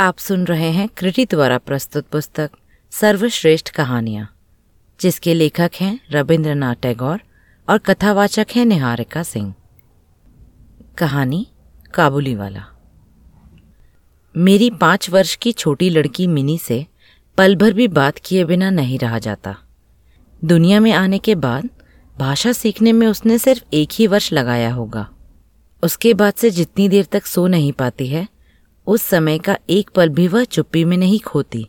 आप सुन रहे हैं कृति द्वारा प्रस्तुत पुस्तक सर्वश्रेष्ठ कहानियाँ, जिसके लेखक हैं रविंद्रनाथ टैगोर और कथावाचक हैं निहारिका सिंह। कहानी काबुली वाला मेरी पाँच वर्ष की छोटी लड़की मिनी से पल भर भी बात किए बिना नहीं रहा जाता। दुनिया में आने के बाद भाषा सीखने में उसने सिर्फ़ एक ही वर्ष लगाया होगा। उसके बाद से जितनी देर तक सो नहीं पाती है उस समय का एक पल भी वह चुप्पी में नहीं खोती।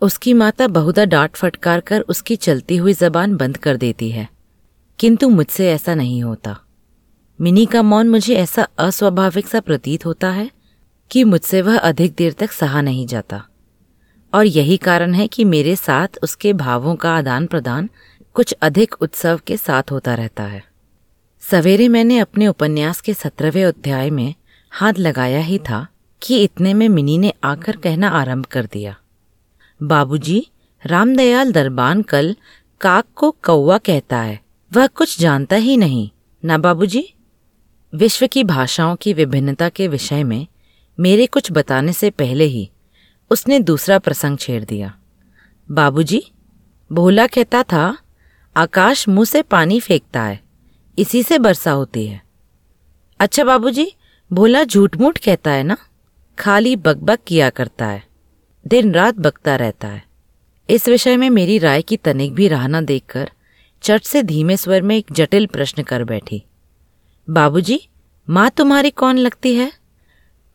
उसकी माता बहुधा डांट फटकार कर उसकी चलती हुई जबान बंद कर देती है। किंतु मुझसे ऐसा नहीं होता। मिनी का मौन मुझे ऐसा अस्वाभाविक सा प्रतीत होता है कि मुझसे वह अधिक देर तक सहा नहीं जाता। और यही कारण है कि मेरे साथ उसके भावों का आदान प्रदान कुछ अधिक उत्सव के साथ होता रहता है। सवेरे मैंने अपने उपन्यास के सत्रहवें अध्याय में हाथ लगाया ही था कि इतने में मिनी ने आकर कहना आरंभ कर दिया। बाबूजी, रामदयाल दरबान कल काक को कौवा कहता है। वह कुछ जानता ही नहीं, ना बाबूजी? विश्व की भाषाओं की विभिन्नता के विषय में मेरे कुछ बताने से पहले ही उसने दूसरा प्रसंग छेड़ दिया। बाबूजी, भोला कहता था, आकाश मुँह से पानी फेंकता है, इसी से वर्षा होती है। अच्छा बाबूजी, भोला झूठ मूठ कहता है ना? खाली बकबक किया करता है। दिन रात बकता रहता है। इस विषय में मेरी राय की तनिक भी राह न देखकर चट से धीमे स्वर में एक जटिल प्रश्न कर बैठी। बाबूजी, माँ तुम्हारी कौन लगती है?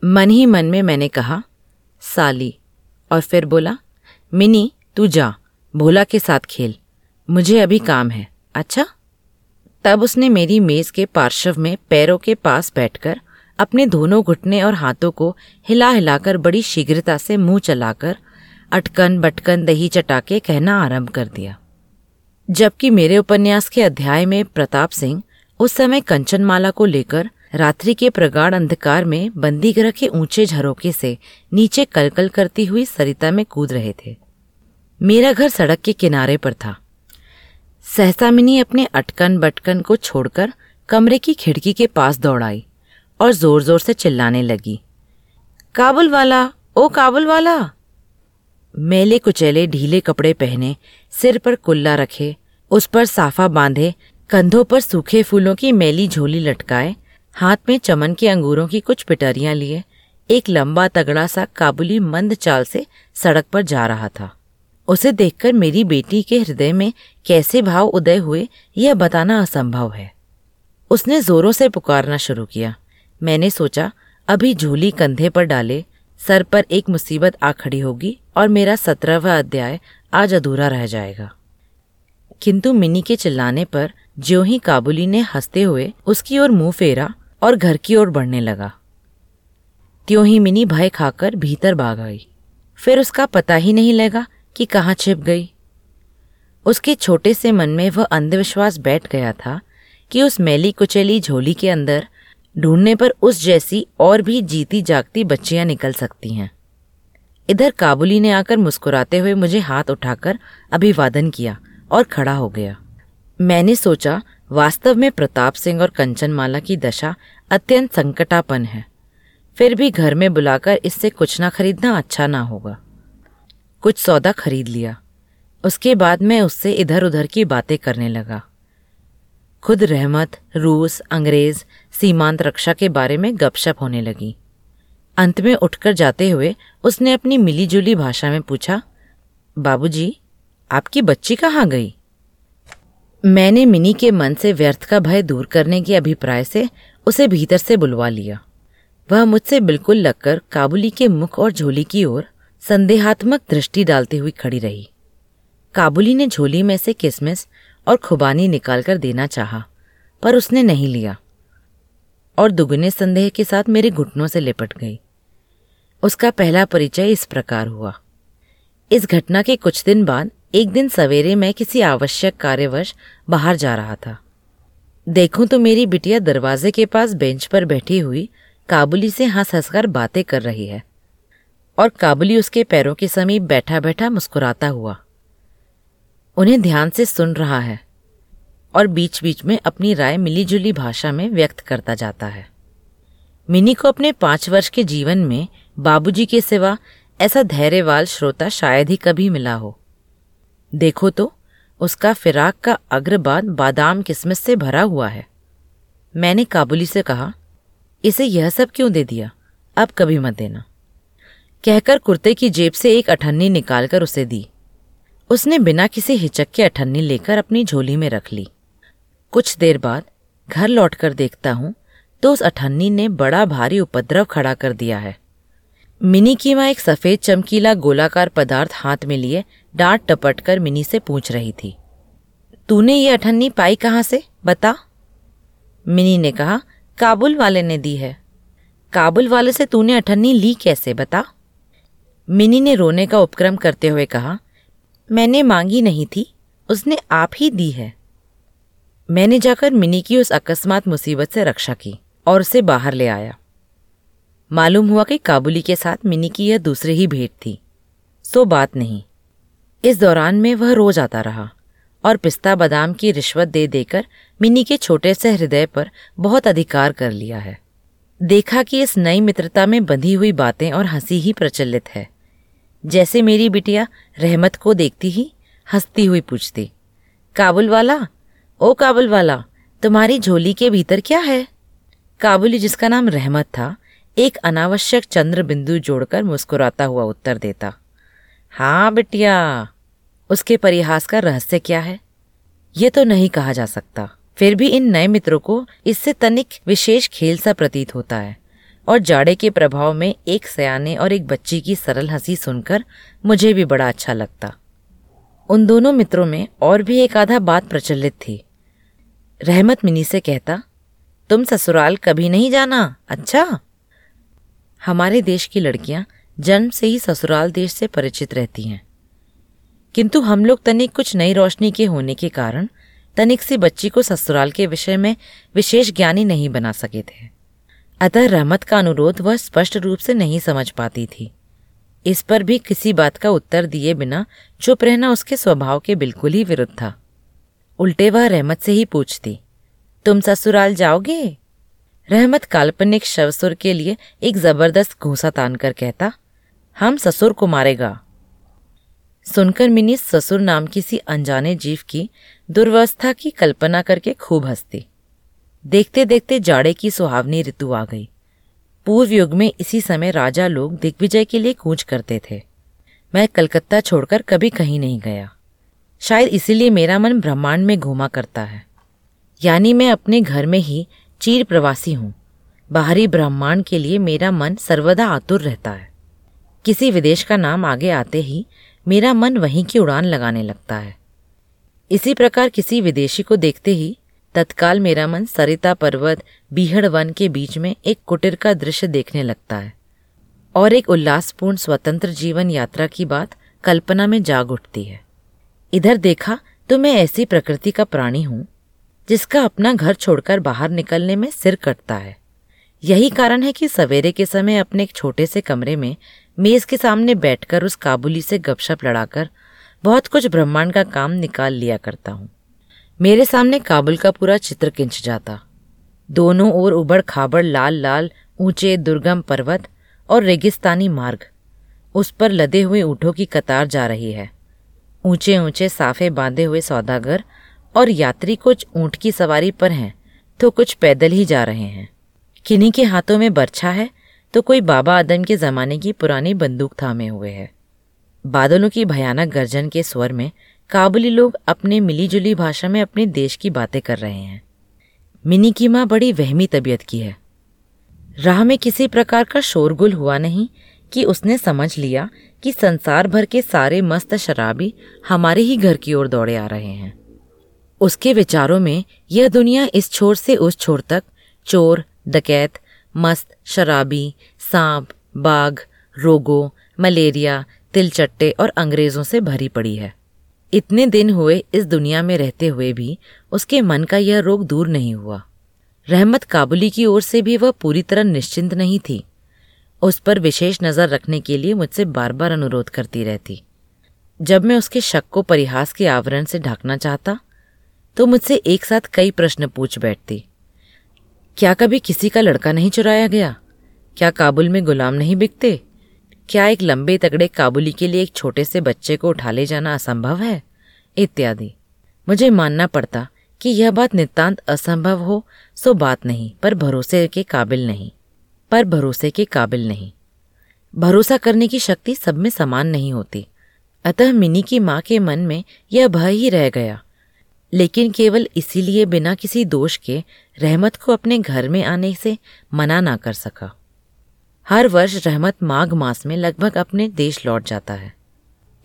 मन ही मन में मैंने कहा, साली। और फिर बोला, मिनी, तू जा, भोला के साथ खेल। मुझे अभी काम है। अच्छा? तब उसने मेरी मेज के पार्श्व में पैरों के पास बैठकर अपने दोनों घुटने और हाथों को हिला हिलाकर बड़ी शीघ्रता से मुँह चलाकर अटकन बटकन दही चटाके कहना आरंभ कर दिया। जबकि मेरे उपन्यास के अध्याय में प्रताप सिंह उस समय कंचनमाला को लेकर रात्रि के प्रगाढ़ अंधकार में बंदी ग्रह के ऊँचे झरोके से नीचे कलकल करती हुई सरिता में कूद रहे थे। मेरा घर सड़क के किनारे पर था। सहसा मिनी अपने अटकन बटकन को छोड़कर कमरे की खिड़की के पास दौड़ाई और ज़ोर ज़ोर से चिल्लाने लगी। काबुल वाला ओ काबुल वाला मेले कुचेले ढीले कपड़े पहने, सिर पर कुल्ला रखे, उस पर साफा बांधे, कंधों पर सूखे फूलों की मैली झोली लटकाए, हाथ में चमन के अंगूरों की कुछ पिटरियाँ लिए, एक लंबा तगड़ा सा काबुली मंद चाल से सड़क पर जा रहा था। उसे देखकर मेरी बेटी के हृदय में कैसे भाव उदय हुए, यह बताना असंभव है। उसने जोरों से पुकारना शुरू किया। मैंने सोचा, अभी झोली कंधे पर डाले, सर पर एक मुसीबत आ खड़ी होगी और मेरा सत्रहवा अध्याय आज अधूरा रह जाएगा। किंतु मिनी के चिल्लाने पर ज्यो ही काबुली ने हँसते हुए उसकी ओर मुँह फेरा और घर की ओर बढ़ने लगा। त्यों ही मिनी भय खाकर भीतर भाग आई। फिर उसका पता ही नहीं लगा कि कहाँ छिप गई। उसके छोटे से मन में वह अंधविश्वास बैठ गया था कि उस मैली कुचेली झोली के अंदर ढूँढने पर उस जैसी और भी जीती जागती बच्चियाँ निकल सकती हैं। इधर काबुली ने आकर मुस्कुराते हुए मुझे हाथ उठाकर अभिवादन किया और खड़ा हो गया। मैंने सोचा, वास्तव में प्रताप सिंह और कंचनमाला की दशा अत्यंत संकटापन है। फिर भी घर में बुलाकर इससे कुछ ना खरीदना अच्छा ना होगा। कुछ सौदा खरीद लिया। उसके बाद मैं उससे इधर उधर की बातें करने लगा। खुद रहमत, रूस, अंग्रेज़ सीमांत रक्षा के बारे में गपशप होने लगी। अंत में उठकर जाते हुए उसने अपनी मिलीजुली भाषा में पूछा बाबूजी, आपकी बच्ची कहाँ गई? मैंने मिनी के मन से व्यर्थ का भय दूर करने के अभिप्राय से उसे भीतर से बुलवा लिया। वह मुझसे बिल्कुल लगकर काबुली के मुख और झोली की ओर संदेहात्मक दृष्टि डालती हुई खड़ी रही। काबुली ने झोली में से किसमिस और खुबानी निकालकर देना चाहा, पर उसने नहीं लिया। और दुगने संदेह के साथ मेरे घुटनों से लिपट गई। उसका पहला परिचय इस प्रकार हुआ। इस घटना के कुछ दिन बाद, एक दिन सवेरे मैं किसी आवश्यक कार्यवश बाहर जा रहा था। देखूँ तो मेरी बिटिया दरवाजे के पास बेंच पर बैठी हुई, काबुली से हंस हंसकर बातें कर रही है। और काबुली उसके पैरों के समीप बैठा बैठा मुस्कुराता हुआ। उन्हें ध्यान से सुन रहा है। और बीच बीच में अपनी राय मिलीजुली भाषा में व्यक्त करता जाता है। मिनी को अपने पाँच वर्ष के जीवन में बाबूजी के सिवा ऐसा धैर्यवाल श्रोता शायद ही कभी मिला हो। देखो तो उसका फिराक का अग्रबाद बादाम किस्मत से भरा हुआ है। मैंने काबुली से कहा, इसे यह सब क्यों दे दिया? अब कभी मत देना। कहकर कुर्ते की जेब से एक अठन्नी निकालकर उसे दी। उसने बिना किसी हिचक के अठन्नी लेकर अपनी झोली में रख ली। कुछ देर बाद घर लौटकर देखता हूँ तो उस अठन्नी ने बड़ा भारी उपद्रव खड़ा कर दिया है। मिनी की माँ एक सफ़ेद चमकीला गोलाकार पदार्थ हाथ में लिए डांट टपट कर मिनी से पूछ रही थी, तूने ये अठन्नी पाई कहाँ से? बता। मिनी ने कहा, काबुल वाले ने दी है। काबुल वाले से तूने अठन्नी ली कैसे, बता? मिनी ने रोने का उपक्रम करते हुए कहा, मैंने मांगी नहीं थी, उसने आप ही दी है। मैंने जाकर मिनी की उस अकस्मात मुसीबत से रक्षा की और उसे बाहर ले आया। मालूम हुआ कि काबुली के साथ मिनी की यह दूसरी ही भेंट थी। सो बात नहीं। इस दौरान में वह रोज आता रहा और पिस्ता बादाम की रिश्वत दे देकर मिनी के छोटे से हृदय पर बहुत अधिकार कर लिया है। देखा कि इस नई मित्रता में बंधी हुई बातें और हँसी ही प्रचलित है। जैसे मेरी बिटिया रहमत को देखती ही हंसती हुई पूछती, काबुल वाला ओ काबुल वाला, तुम्हारी झोली के भीतर क्या है? काबुली, जिसका नाम रहमत था, एक अनावश्यक चंद्र बिंदु जोड़कर मुस्कुराता हुआ उत्तर देता। हाँ बिटिया, उसके परिहास का रहस्य क्या है? ये तो नहीं कहा जा सकता। फिर भी इन नए मित्रों को इससे तनिक विशेष खेल सा प्रतीत होता है। और जाड़े के प्रभाव में एक सयाने और एक बच्ची की सरल हँसी सुनकर मुझे भी बड़ा अच्छा लगता। उन दोनों मित्रों में और भी एक आधा बात प्रचलित थी। रहमत मिनी से कहता, तुम ससुराल कभी नहीं जाना अच्छा? हमारे देश की लड़कियाँ जन्म से ही ससुराल देश से परिचित रहती हैं। किंतु हम लोग तनिक कुछ नई रोशनी के होने के कारण तनिक सी बच्ची को ससुराल के विषय में विशेष ज्ञानी नहीं बना सके थे। अतः रहमत का अनुरोध वह स्पष्ट रूप से नहीं समझ पाती थी। इस पर भी किसी बात का उत्तर दिए बिना चुप रहना उसके स्वभाव के बिल्कुल ही विरुद्ध था। उल्टे वह रहमत से ही पूछती, तुम ससुराल जाओगे? रहमत काल्पनिक शवसुर के लिए एक ज़बरदस्त घूसा तानकर कहता, हम ससुर को मारेगा। सुनकर मिनी ससुर नाम किसी अनजाने जीव की दुर्वस्था की कल्पना करके खूब हंसती। देखते देखते जाड़े की सुहावनी ऋतु आ गई। पूर्व युग में इसी समय राजा लोग दिग्विजय के लिए कूच करते थे। मैं कलकत्ता छोड़कर कभी कहीं नहीं गया। शायद इसीलिए मेरा मन ब्रह्मांड में घूमा करता है। यानी मैं अपने घर में ही चीर प्रवासी हूँ। बाहरी ब्रह्मांड के लिए मेरा मन सर्वदा आतुर रहता है। किसी विदेश का नाम आगे आते ही मेरा मन वहीं की उड़ान लगाने लगता है। इसी प्रकार किसी विदेशी को देखते ही तत्काल मेरा मन सरिता पर्वत, बीहड़ वन के बीच में एक कुटिर का दृश्य देखने लगता है और एक उल्लासपूर्ण स्वतंत्र जीवन यात्रा की बात कल्पना में जाग उठती है। इधर देखा तो मैं ऐसी प्रकृति का प्राणी हूँ, जिसका अपना घर छोड़कर बाहर निकलने में सिर कटता है। यही कारण है कि सवेरे के समय अपने एक छोटे से कमरे में मेज के सामने बैठकर उस काबुली से गपशप लड़ाकर बहुत कुछ ब्रह्मांड का काम निकाल लिया करता हूँ। मेरे सामने काबुल का पूरा चित्र किंच जाता। दोनों ओर उबड़ खाबड़ लाल लाल ऊँचे दुर्गम पर्वत और रेगिस्तानी मार्ग, उस पर लदे हुए ऊँटों की कतार जा रही है। ऊँचे ऊँचे साफे बांधे हुए सौदागर और यात्री कुछ ऊँट की सवारी पर हैं तो कुछ पैदल ही जा रहे हैं। किन्हीं के हाथों में बर्छा है तो कोई बाबा आदम के जमाने की पुरानी बंदूक थामे हुए है। बादलों की भयानक गर्जन के स्वर में काबुली लोग अपने मिलीजुली भाषा में अपने देश की बातें कर रहे हैं। मिनी की माँ बड़ी वहमी तबीयत की है। राह में किसी प्रकार का शोरगुल हुआ नहीं कि उसने समझ लिया कि संसार भर के सारे मस्त शराबी हमारे ही घर की ओर दौड़े आ रहे हैं। उसके विचारों में यह दुनिया इस छोर से उस छोर तक, चोर, डकैत, मस्त, शराबी, सांप, बाघ, रोगों, मलेरिया, तिलचट्टे और अंग्रेज़ों से भरी पड़ी है। इतने दिन हुए इस दुनिया में रहते हुए भी उसके मन का यह रोग दूर नहीं हुआ। रहमत काबुली की ओर से भी वह पूरी तरह निश्चिंत नहीं थी। उस पर विशेष नज़र रखने के लिए मुझसे बार बार अनुरोध करती रहती। जब मैं उसके शक को परिहास के आवरण से ढकना चाहता तो मुझसे एक साथ कई प्रश्न पूछ बैठती। क्या कभी किसी का लड़का नहीं चुराया गया? क्या काबुल में गुलाम नहीं बिकते? क्या एक लंबे तगड़े काबुली के लिए एक छोटे से बच्चे को उठा ले जाना असंभव है? इत्यादि। मुझे मानना पड़ता कि यह बात नितांत असंभव हो, सो बात नहीं, पर भरोसे के काबिल नहीं। पर भरोसे के काबिल नहीं। भरोसा करने की शक्ति सब में समान नहीं होती। अतः मिनी की माँ के मन में यह भय ही रह गया। लेकिन केवल इसीलिए बिना किसी दोष के रहमत को अपने घर में आने से मना ना कर सका। हर वर्ष रहमत माघ मास में लगभग अपने देश लौट जाता है।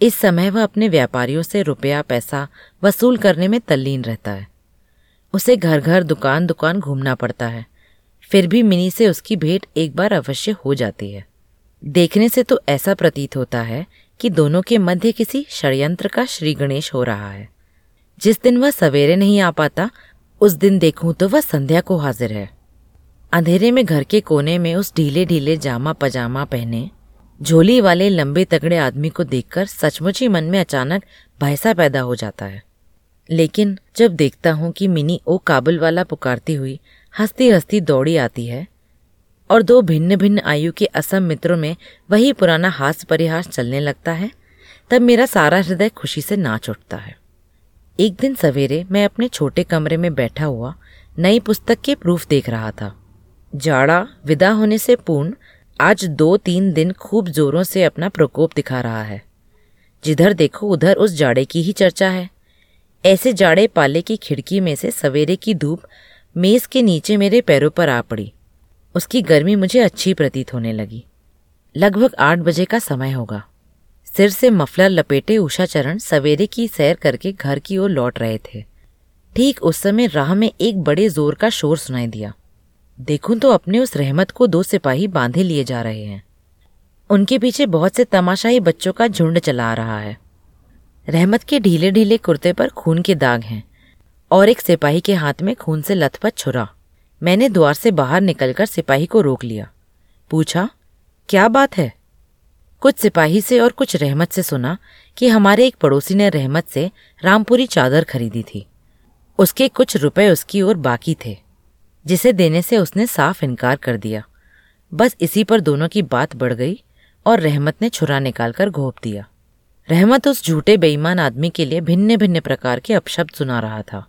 इस समय वह अपने व्यापारियों से रुपया, पैसा वसूल करने में तल्लीन रहता है। उसे घर घर दुकान दुकान घूमना पड़ता है। फिर भी मिनी से उसकी भेंट एक बार अवश्य हो जाती है। देखने से तो ऐसा प्रतीत होता है कि दोनों के मध्य किसी षड्यंत्र का श्री गणेश हो रहा है। जिस दिन वह सवेरे नहीं आ पाता, उस दिन देखूँ तो वह संध्या को हाजिर है। अंधेरे में घर के कोने में उस ढीले ढीले जामा पजामा पहने, झोली वाले लंबे तगड़े आदमी को देखकर सचमुच ही मन में अचानक भयसा पैदा हो जाता है। लेकिन जब देखता हूँ कि मिनी ओ काबुल वाला पुकारती हुई हंसती हंसती दौड़ी आती है और दो भिन्न भिन्न आयु के असम मित्रों में वही पुराना हास परिहास चलने लगता है, तब मेरा सारा हृदय खुशी से नाच उठता है। एक दिन सवेरे मैं अपने छोटे कमरे में बैठा हुआ नई पुस्तक के प्रूफ देख रहा था। जाड़ा विदा होने से पूर्ण आज दो तीन दिन खूब जोरों से अपना प्रकोप दिखा रहा है। जिधर देखो उधर उस जाड़े की ही चर्चा है। ऐसे जाड़े पाले की खिड़की में से सवेरे की धूप मेज के नीचे मेरे पैरों पर आ पड़ी। उसकी गर्मी मुझे अच्छी प्रतीत होने लगी। लगभग आठ बजे का समय होगा। सिर से मफलर लपेटे उषा चरण सवेरे की सैर करके घर की ओर लौट रहे थे। ठीक उस समय राह में एक बड़े ज़ोर का शोर सुनाई दिया। देखूँ तो अपने उस रहमत को दो सिपाही बांधे लिए जा रहे हैं। उनके पीछे बहुत से तमाशाई बच्चों का झुंड चला आ रहा है। रहमत के ढीले ढीले कुर्ते पर खून के दाग हैं। और एक सिपाही के हाथ में खून से लथपथ छुरा। मैंने द्वार से बाहर निकलकर सिपाही को रोक लिया। पूछा, क्या बात है? कुछ सिपाही से और कुछ रहमत से सुना कि हमारे एक पड़ोसी ने रहमत से रामपुरी चादर खरीदी थी। उसके कुछ रुपए उसकी ओर बाकी थे, जिसे देने से उसने साफ़ इनकार कर दिया। बस इसी पर दोनों की बात बढ़ गई और रहमत ने छुरा निकालकर घोप दिया। रहमत उस झूठे बेईमान आदमी के लिए भिन्न भिन्न प्रकार के अपशब्द सुना रहा था।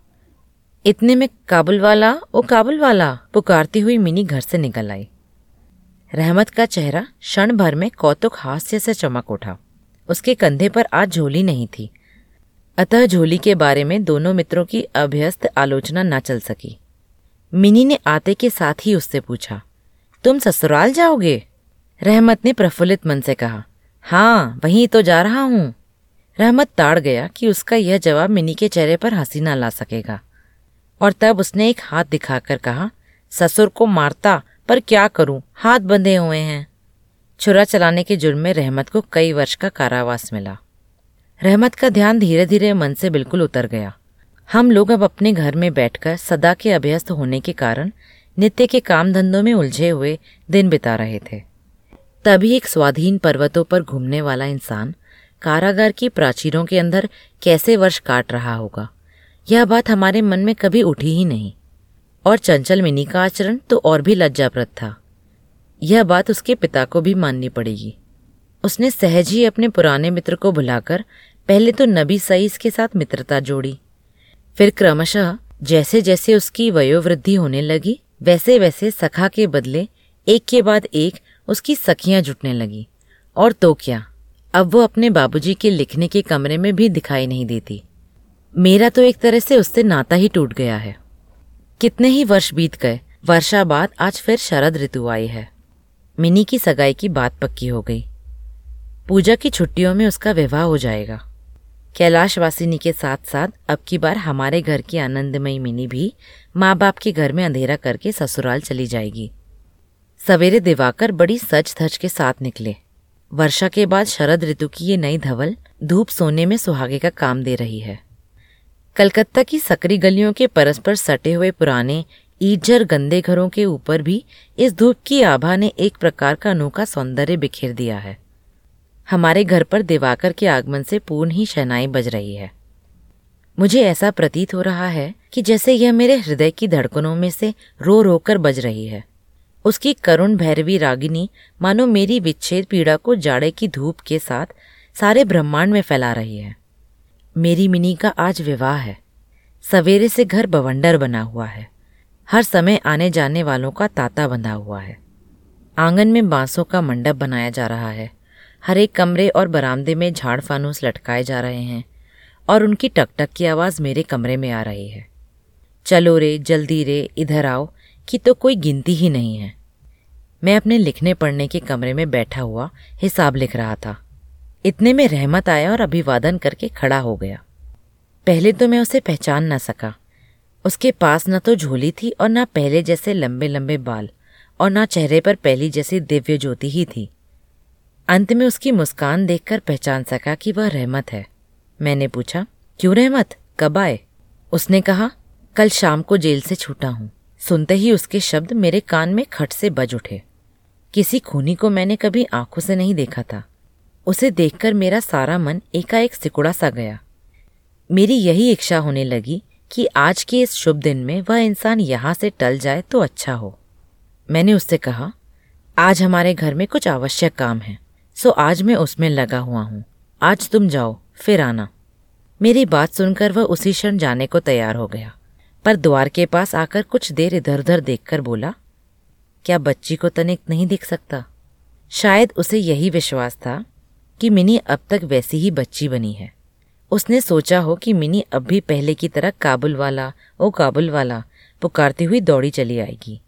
इतने में काबुल वाला, ओ काबुल वाला, पुकारती हुई मिनी घर से निकल आई। रहमत का चेहरा क्षण भर में कौतुक हास्य से चमक उठा। उसके कंधे पर आज झोली नहीं थी। अतः झोली के बारे में दोनों मित्रों की अभ्यस्त आलोचना न चल सकी। मिनी ने आते के साथ ही उससे पूछा, तुम ससुराल जाओगे? रहमत ने प्रफुल्लित मन से कहा हाँ वहीं तो जा रहा हूँ। रहमत ताड़ गया कि उसका यह जवाब मिनी के चेहरे पर हँसी ना ला सकेगा। और तब उसने एक हाथ दिखाकर कहा, ससुर को मारता, पर क्या करूँ? हाथ बंधे हुए हैं। छुरा चलाने के जुर्म में रहमत को कई वर्ष का कारावास मिला। रहमत का ध्यान धीरे धीरे मन से बिल्कुल उतर गया। हम लोग अब अपने घर में बैठकर सदा के अभ्यस्त होने के कारण नित्य के काम धंधों में उलझे हुए दिन बिता रहे थे। तभी एक स्वाधीन पर्वतों पर घूमने वाला इंसान कारागार की प्राचीरों के अंदर कैसे वर्ष काट रहा होगा? यह बात हमारे मन में कभी उठी ही नहीं। और चंचल मिनी का आचरण तो और भी लज्जाप्रद था। यह बात उसके पिता को भी माननी पड़ेगी। उसने सहज ही अपने पुराने मित्र को बुलाकर पहले तो नबी सईस के साथ मित्रता जोड़ी। फिर क्रमशः जैसे जैसे उसकी वयोवृद्धि होने लगी वैसे वैसे सखा के बदले एक के बाद एक उसकी सखियाँ जुटने लगी। और तो क्या, अब वो अपने बाबूजी के लिखने के कमरे में भी दिखाई नहीं देती। मेरा तो एक तरह से उससे नाता ही टूट गया है। कितने ही वर्ष बीत गए, वर्षा बाद आज फिर शरद ऋतु आई है। मिनी की सगाई की बात पक्की हो गई। पूजा की छुट्टियों में उसका विवाह हो जाएगा। कैलाशवासिनी के साथ साथ अब की बार हमारे घर की आनंदमयी मिनी भी माँ बाप के घर में अंधेरा करके ससुराल चली जाएगी। सवेरे दिवाकर बड़ी सच धज के साथ निकले। वर्षा के बाद शरद ऋतु की ये नई धवल धूप सोने में सुहागे का काम दे रही है। कलकत्ता की सकरी गलियों के परस्पर सटे हुए पुराने ईटझर गंदे घरों के ऊपर भी इस धूप की आभा ने एक प्रकार का अनोखा सौंदर्य बिखेर दिया है। हमारे घर पर दिवाकर के आगमन से पूर्ण ही शहनाई बज रही है। मुझे ऐसा प्रतीत हो रहा है कि जैसे यह मेरे हृदय की धड़कनों में से रो रो कर बज रही है। उसकी करुण भैरवी रागिनी, मानो मेरी विच्छेद पीड़ा को जाड़े की धूप के साथ सारे ब्रह्मांड में फैला रही है। मेरी मिनी का आज विवाह है। सवेरे से घर बवंडर बना हुआ है। हर समय आने जाने वालों का तांता बंधा हुआ है। आँगन में बांसों का मंडप बनाया जा रहा है। हर एक कमरे और बरामदे में झाड़ फानूस लटकाए जा रहे हैं और उनकी टकटक की आवाज़ मेरे कमरे में आ रही है। चलो रे, जल्दी रे, इधर आओ, की तो कोई गिनती ही नहीं है। मैं अपने लिखने पढ़ने के कमरे में बैठा हुआ हिसाब लिख रहा था। इतने में रहमत आया और अभिवादन करके खड़ा हो गया। पहले तो मैं उसे पहचान न सका। उसके पास न तो झोली थी और न पहले जैसे लंबे लंबे बाल और न चेहरे पर पहली जैसी दिव्य ज्योति ही थी। अंत में उसकी मुस्कान देखकर पहचान सका कि वह रहमत है। मैंने पूछा, क्यों रहमत? कब आए? उसने कहा, कल शाम को जेल से छूटा हूँ। सुनते ही उसके शब्द मेरे कान में खट से बज उठे। किसी खूनी को मैंने कभी आँखों से नहीं देखा था। उसे देखकर मेरा सारा मन एकाएक सिकुड़ा सा गया। मेरी यही इच्छा होने लगी कि आज के इस शुभ दिन में वह इंसान यहाँ से टल जाए तो अच्छा हो। मैंने उससे कहा, आज हमारे घर में कुछ आवश्यक काम है, सो आज मैं उसमें लगा हुआ हूँ। आज तुम जाओ, फिर आना। मेरी बात सुनकर वह उसी क्षण जाने को तैयार हो गया, पर द्वार के पास आकर कुछ देर इधर उधर देखकर बोला, क्या बच्ची को तनिक नहीं दिख सकता? शायद उसे यही विश्वास था कि मिनी अब तक वैसी ही बच्ची बनी है। उसने सोचा हो कि मिनी अब भी पहले की तरह काबुल वाला, ओ काबुल वाला, पुकारती हुई दौड़ी चली आएगी।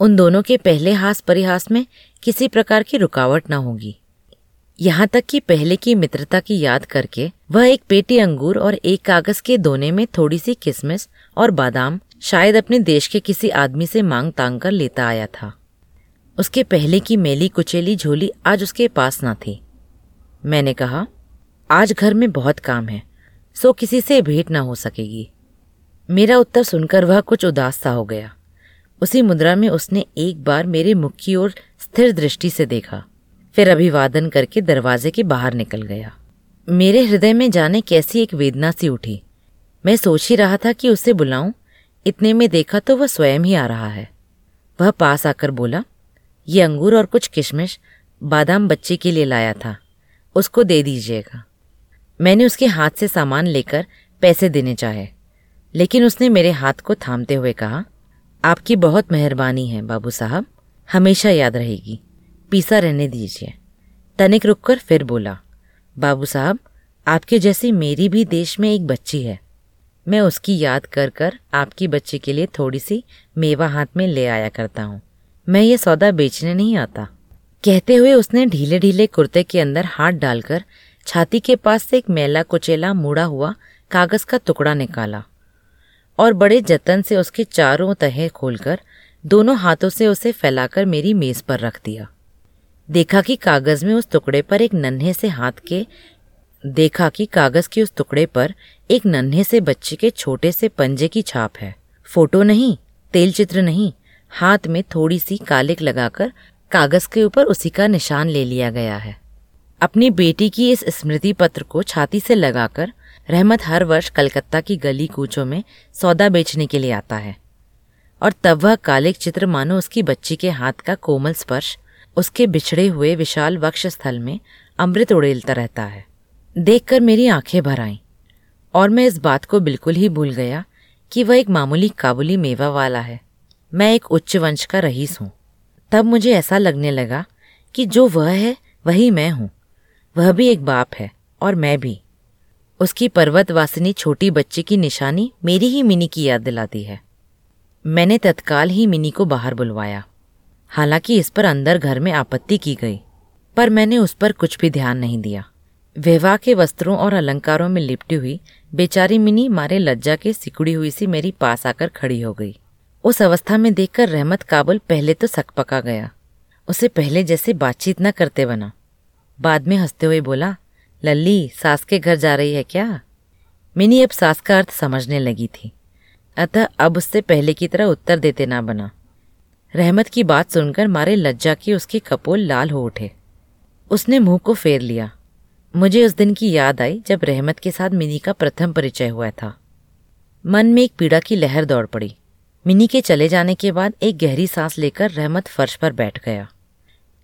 उन दोनों के पहले हास परिहास में किसी प्रकार की रुकावट न होगी। यहाँ तक कि पहले की मित्रता की याद करके वह एक पेटी अंगूर और एक कागज़ के दोने में थोड़ी सी किसमिस और बादाम शायद अपने देश के किसी आदमी से मांग तांग कर लेता आया था। उसके पहले की मेली कुचेली झोली आज उसके पास ना थी। मैंने कहा, आज घर में बहुत काम है, सो किसी से भेंट ना हो सकेगी। मेरा उत्तर सुनकर वह कुछ उदास सा हो गया। उसी मुद्रा में उसने एक बार मेरे मुख की ओर स्थिर दृष्टि से देखा, फिर अभिवादन करके दरवाजे के बाहर निकल गया। मेरे हृदय में जाने कैसी एक वेदना सी उठी। मैं सोच ही रहा था कि उसे बुलाऊं, इतने में देखा तो वह स्वयं ही आ रहा है। वह पास आकर बोला, ये अंगूर और कुछ किशमिश बादाम बच्चे के लिए लाया था। उसको दे दीजिएगा। मैंने उसके हाथ से सामान लेकर पैसे देने चाहे, लेकिन उसने मेरे हाथ को थामते हुए कहा, आपकी बहुत मेहरबानी है, बाबू साहब। हमेशा याद रहेगी। पीसा रहने दीजिए। तनिक रुककर फिर बोला, बाबू साहब, आपके जैसी मेरी भी देश में एक बच्ची है। मैं उसकी याद कर कर आपकी बच्ची के लिए थोड़ी सी मेवा हाथ में ले आया करता हूँ। मैं ये सौदा बेचने नहीं आता। कहते हुए उसने ढीले ढीले कुर्ते के अंदर हाथ डालकर छाती के पास से एक मैला कुचेला मुड़ा हुआ कागज़ का टुकड़ा निकाला और बड़े जतन से उसके चारों तहे खोलकर दोनों हाथों से उसे फैलाकर मेरी मेज पर रख दिया। देखा कि कागज़ में उस टुकड़े पर एक नन्हे से हाथ के, देखा कि कागज़ के उस टुकड़े पर एक नन्हे से बच्चे के छोटे से पंजे की छाप है। फ़ोटो नहीं तेल चित्र नहीं, हाथ में थोड़ी सी कालिक लगाकर कागज़ के ऊपर उसी का निशान ले लिया गया है। अपनी बेटी की इस स्मृति पत्र को छाती से लगाकर रहमत हर वर्ष कलकत्ता की गली कूचों में सौदा बेचने के लिए आता है। और तब वह कालिक चित्र मानो उसकी बच्ची के हाथ का कोमल स्पर्श, उसके बिछड़े हुए विशाल वक्ष स्थल में अमृत उड़ेलता रहता है। देखकर मेरी आँखें भर आईं, और मैं इस बात को बिल्कुल ही भूल गया कि वह एक मामूली काबुली मेवा वाला है। मैं एक उच्च वंश का रईस हूँ। तब मुझे ऐसा लगने लगा कि जो वह है, वही मैं हूँ। वह भी एक बाप है, और मैं भी। उसकी पर्वतवासिनी छोटी बच्ची की निशानी मेरी ही मिनी की याद दिलाती है। मैंने तत्काल ही मिनी को बाहर बुलवाया। हालाँकि इस पर अंदर घर में आपत्ति की गई, पर मैंने उस पर कुछ भी ध्यान नहीं दिया। विवाह के वस्त्रों और अलंकारों में लिपटी हुई बेचारी मिनी मारे लज्जा के सिकुड़ी हुई सी मेरी पास आकर खड़ी हो गई। उस अवस्था में देखकर रहमत काबुल पहले तो सक पका गया। उसे पहले जैसे बातचीत न करते बना। बाद में हँसते हुए बोला, लल्ली, सास के घर जा रही है क्या? मिनी अब सास का अर्थ समझने लगी थी। अतः अब उससे पहले की तरह उत्तर देते ना बना। रहमत की बात सुनकर मारे लज्जा की उसके कपोल लाल हो उठे। उसने मुँह को फेर लिया। मुझे उस दिन की याद आई जब रहमत के साथ मिनी का प्रथम परिचय हुआ था। मन में एक पीड़ा की लहर दौड़ पड़ी। मिनी के चले जाने के बाद एक गहरी सांस लेकर रहमत फर्श पर बैठ गया।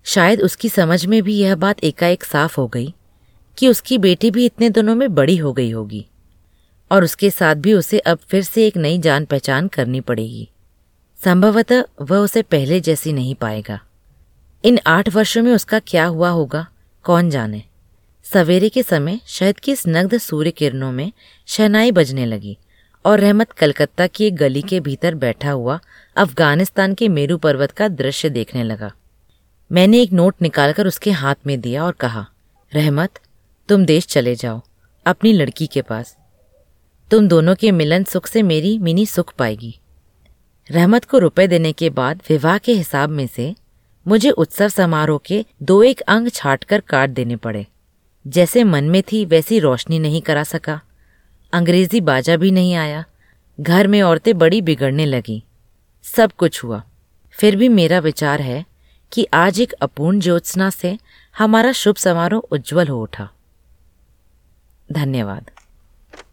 शायद उसकी समझ में भी यह बात एकाएक साफ़ हो गई कि उसकी बेटी भी इतने दिनों में बड़ी हो गई होगी और उसके साथ भी उसे अब फिर से एक नई जान पहचान करनी पड़ेगी। संभवतः वह उसे पहले जैसी नहीं पाएगा। इन आठ वर्षों में उसका क्या हुआ होगा? कौन जाने? सवेरे के समय शहद की स्नग्ध सूर्य किरणों में शहनाई बजने लगी। और रहमत कलकत्ता की एक गली के भीतर बैठा हुआ अफ़गानिस्तान के मेरू पर्वत का दृश्य देखने लगा। मैंने एक नोट निकालकर उसके हाथ में दिया और कहा, रहमत, तुम देश चले जाओ, अपनी लड़की के पास। तुम दोनों के मिलन सुख से मेरी मिनी सुख पाएगी। रहमत को रुपए देने के बाद विवाह के हिसाब में से मुझे उत्सव समारोह के दो एक अंग छाटकर काट देने पड़े। जैसे मन में थी, वैसी रोशनी नहीं करा सका। अंग्रेज़ी बाजा भी नहीं आया। घर में औरतें बड़ी बिगड़ने लगी। सब कुछ हुआ। फिर भी मेरा विचार है कि आज एक अपूर्ण ज्योत्सना से हमारा शुभ समारोह उज्जवल हो उठा। धन्यवाद।